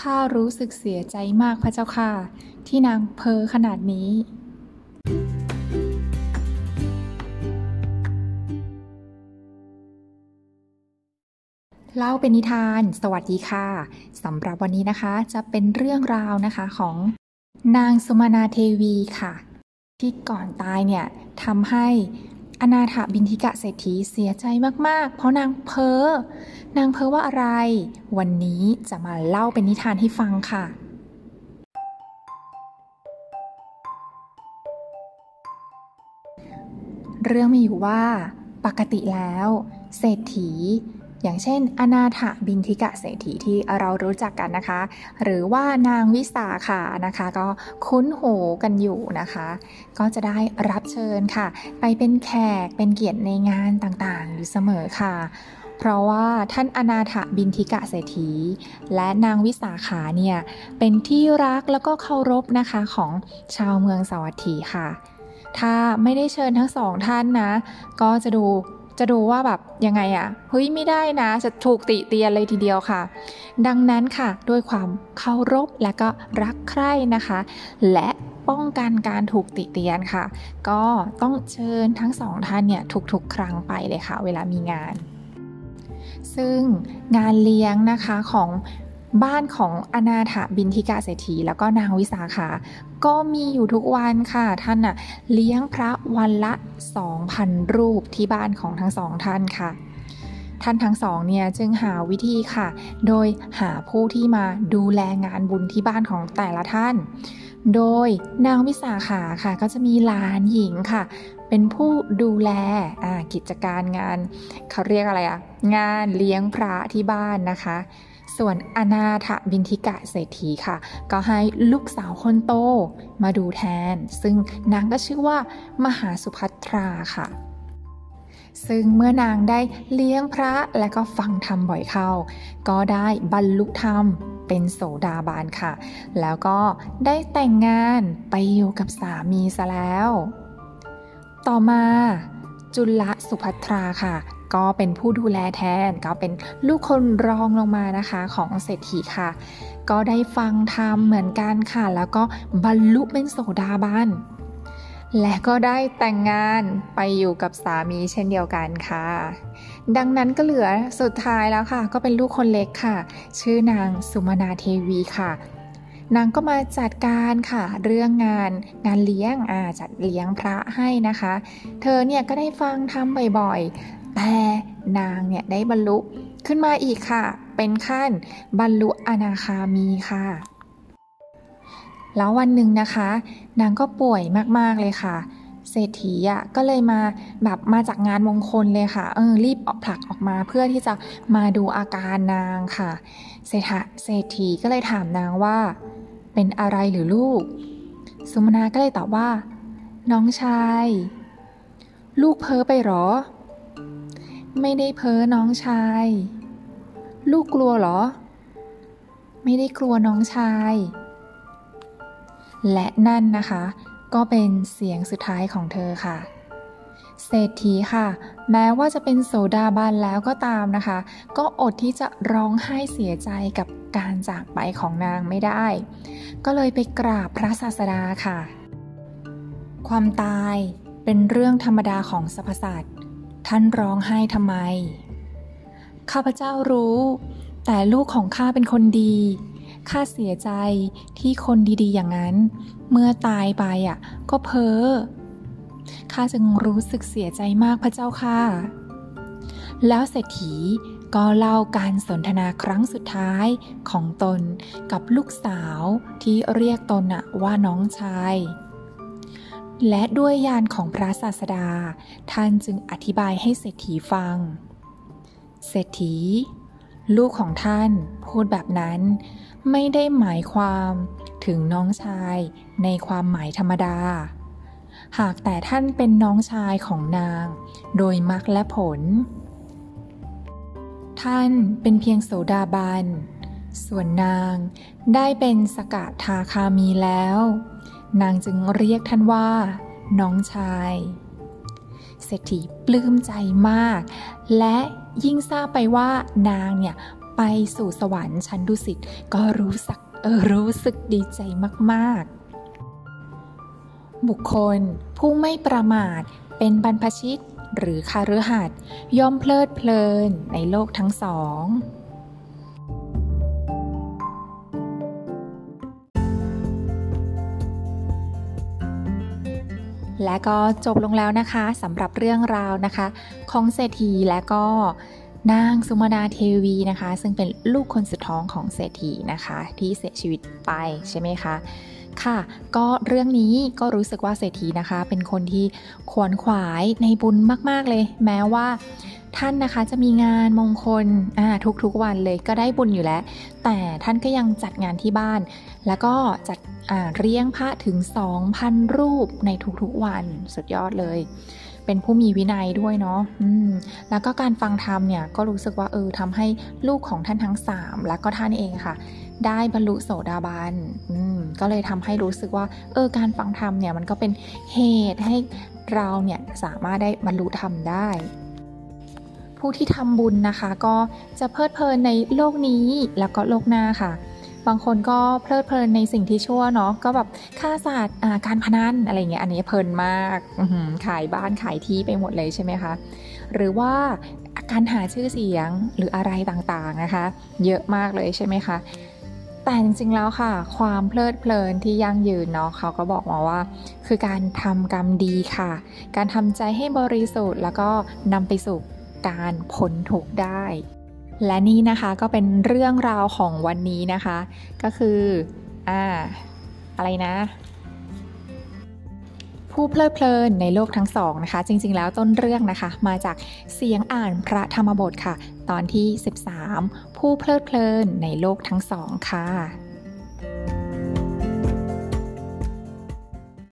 ข้ารู้สึกเสียใจมากพระเจ้าค่ะ ที่นางเพ้อขนาดนี้ เล่าเป็นนิทาน สวัสดีค่ะสำหรับวันนี้นะคะจะเป็นเรื่องราวนะคะของนางสุมาณาเทวีค่ะ ที่ก่อนตายเนี่ยทำให้ อนาถบินทิกะเศรษฐีเสียใจมากๆ เพราะนางเพ้อ นางเพ้อว่าอะไร วันนี้จะมาเล่าเป็นนิทานให้ฟังค่ะ เรื่องมีอยู่ว่า ปกติแล้ว เศรษฐี อย่างเช่น อนาถบินทิกะเศรษฐีที่เรารู้จักกันนะคะ หรือว่านางวิสาขานะคะ ก็คุ้นหูกันอยู่นะคะ ก็จะได้รับเชิญค่ะ ไปเป็นแขกเป็นเกียรติในงานต่างๆ อยู่เสมอค่ะเพราะว่าท่านอนาถบินทิกะเศรษฐี และนางวิสาขาเนี่ย เป็นที่รักแล้วก็เคารพนะคะของชาวเมืองสวัตถีค่ะ ถ้าไม่ได้เชิญทั้งสองท่านนะ ก็จะดู จะดูว่าแบบยังไงอะเฮ้ยไม่ได้นะ จะถูกติเตียนเลยทีเดียวค่ะ ดังนั้นค่ะด้วยความเคารพและก็รักใคร่นะคะ และป้องกันการถูกติเตียนค่ะ ก็ต้องเชิญทั้งสองท่านเนี่ยทุกๆ ครั้งไปเลยค่ะ เวลามีงาน ซึ่งงานเลี้ยงนะคะของ บ้านของอนาถบินทิกาเศรษฐีแล้วก็นางวิสาขา ก็มีอยู่ทุกวันค่ะ ท่านน่ะเลี้ยงพระวันละ 2,000 รูปที่บ้านของทั้งสองท่านค่ะ ท่านทั้งสองเนี่ยจึงหาวิธีค่ะ โดยหาผู้ที่มาดูแลงานบุญที่บ้านของแต่ละท่าน โดยนางวิสาขาค่ะก็จะมีหลานหญิงค่ะ เป็นผู้ดูแลกิจการงานเขาเรียกอะไรอะงานเลี้ยงพระที่บ้านนะคะ ส่วนอนาถบินทิกะเศรษฐีค่ะ ก็ให้ลูกสาวคนโตมาดูแทน ซึ่งนางก็ชื่อว่ามหาสุภัทราค่ะซึ่งเมื่อนางได้เลี้ยงพระและก็ฟังธรรมบ่อยเข้า ก็ได้บรรลุธรรมเป็นโสดาบาลค่ะ แล้วก็ได้แต่งงานไปอยู่กับสามีซะแล้ว ต่อมาจุลสุภัทราค่ะ ก็เป็นผู้ดูแลแทนก็เป็นลูกคนรองลงมานะคะของเศรษฐีค่ะ ก็ได้ฟังธรรมเหมือนกันค่ะ แล้วก็บรรลุเป็นโสดาบันและก็ได้แต่งงานไปอยู่กับสามีเช่นเดียวกันค่ะ ดังนั้นก็เหลือสุดท้ายแล้วค่ะ ก็เป็นลูกคนเล็กค่ะ ชื่อนางสุมาณาเทวีค่ะ นางก็มาจัดการค่ะ เรื่องงานงานเลี้ยงอาจัดเลี้ยงพระให้นะคะ เธอเนี่ยก็ได้ฟังทำบ่อย แต่นางเนี่ยได้บรรลุขึ้นมาอีกค่ะ เป็นขั้นบรรลุอนาคามีค่ะ แล้ววันหนึ่งนะคะ นางก็ป่วยมากๆเลยค่ะ เศรษฐีอะก็เลยมาแบบมาจากงานมงคลเลยค่ะ เออรีบออกผลักออกมาเพื่อที่จะมาดูอาการนางค่ะ เศรษฐเศรษฐีก็เลยถามนางว่า เป็นอะไรหรือลูก สุมนาก็เลยตอบว่า น้องชาย ลูกเพ้อไปหรอ ไม่ได้เพ้อน้องชาย ลูกกลัวหรอ ไม่ได้กลัวน้องชาย และนั่นนะคะ ก็เป็นเสียงสุดท้ายของเธอค่ะเศรษฐีค่ะ แม้ว่าจะเป็นโสดาบันแล้วก็ตามนะคะ ก็อดที่จะร้องไห้เสียใจกับการจากไปของนางไม่ได้ ก็เลยไปกราบพระศาสดาค่ะ ความตายเป็นเรื่องธรรมดาของสรรพสัตว์ ท่านร้องไห้ทำไม ข้าพเจ้ารู้ แต่ลูกของข้าเป็นคนดี ข้าเสียใจที่คนดีๆอย่างนั้น เมื่อตายไปอะ ก็เพ้อ ข้าจึงรู้สึกเสียใจมากพระเจ้าค่ะ แล้วเศรษฐีก็เล่าการสนทนาครั้งสุดท้ายของตนกับลูกสาวที่เรียกตนว่าน้องชาย และด้วยยานของพระศาสดา ท่านจึงอธิบายให้เศรษฐีฟัง เศรษฐี ลูกของท่านพูดแบบนั้น ไม่ได้หมายความถึงน้องชายในความหมายธรรมดา หากแต่ท่านเป็นน้องชายของนาง โดยมรรคและผล ท่านเป็นเพียงโสดาบัน ส่วนนางได้เป็นสกทาคามีแล้ว นางจึงเรียกท่านว่า น้องชาย เศรษฐีปลื้มใจมาก และยิ่งทราบไปว่านางเนี่ยไปสู่สวรรค์ชั้นดุสิตก็รู้สึกออรู้สึกดีใจมากๆ บุคคลผู้ไม่ประมาทเป็นบรรพชิตหรือคาฤหัสถ์ย่อมเพลิดเพลินในโลกทั้งสอง และก็จบลงแล้วนะคะสำหรับเรื่องราวนะคะ ของเศรษฐีและก็นางสุมาณาเทวีนะคะ ซึ่งเป็นลูกคนสุดท้องของเศรษฐีนะคะ ที่เสียชีวิตไปใช่ไหมคะค่ะ ก็เรื่องนี้ก็รู้สึกว่าเศรษฐีนะคะ เป็นคนที่ขวนขวายในบุญมาก ๆ เลย แม้ว่า ท่านนะคะจะมีงานมงคลทุกๆวันเลยก็ได้บุญอยู่แล้ว แต่ท่านก็ยังจัดงานที่บ้าน แล้วก็จัดเรียงพระถึง 2,000 รูปในทุกๆวันสุดยอดเลย เป็นผู้มีวินัยด้วยเนาะแล้วก็การฟังธรรมเนี่ยก็รู้สึกว่าเออทำให้ลูกของท่านทั้ง 3 แล้วก็ท่านเองค่ะ ได้บรรลุโสดาบันก็เลยทำให้รู้สึกว่าเออการฟังธรรมเนี่ยมันก็เป็นเหตุให้เราเนี่ยสามารถได้บรรลุธรรมได้ ผู้ที่ทำบุญนะคะ ก็จะเพลิดเพลินในโลกนี้แล้วก็โลกหน้าค่ะ บางคนก็เพลิดเพลินในสิ่งที่ชั่วเนาะก็แบบฆ่าสัตว์การพนันอะไรเงี้ยอันนี้เพลินมากขายบ้านขายที่ไปหมดเลยใช่ไหมคะหรือว่าการหาชื่อเสียงหรืออะไรต่างๆนะคะ เยอะมากเลยใช่ไหมคะแต่จริงๆแล้วค่ะ ความเพลิดเพลินที่ยั่งยืนเนาะเขาก็บอกมาว่า คือการทำกรรมดีค่ะ การทำใจให้บริสุทธิ์แล้วก็นำไปสู่ การพ้นทุกข์ได้ และนี่นะคะก็เป็นเรื่องราวของวันนี้นะคะ ก็คืออ่าอะไรนะ ผู้เพลิดเพลินในโลกทั้งสองนะคะ จริง ๆ แล้วต้นเรื่องนะคะ มาจากเสียงอ่านพระธรรมบทค่ะ ตอนที่ 13 ผู้เพลิดเพลินในโลกทั้งสองค่ะ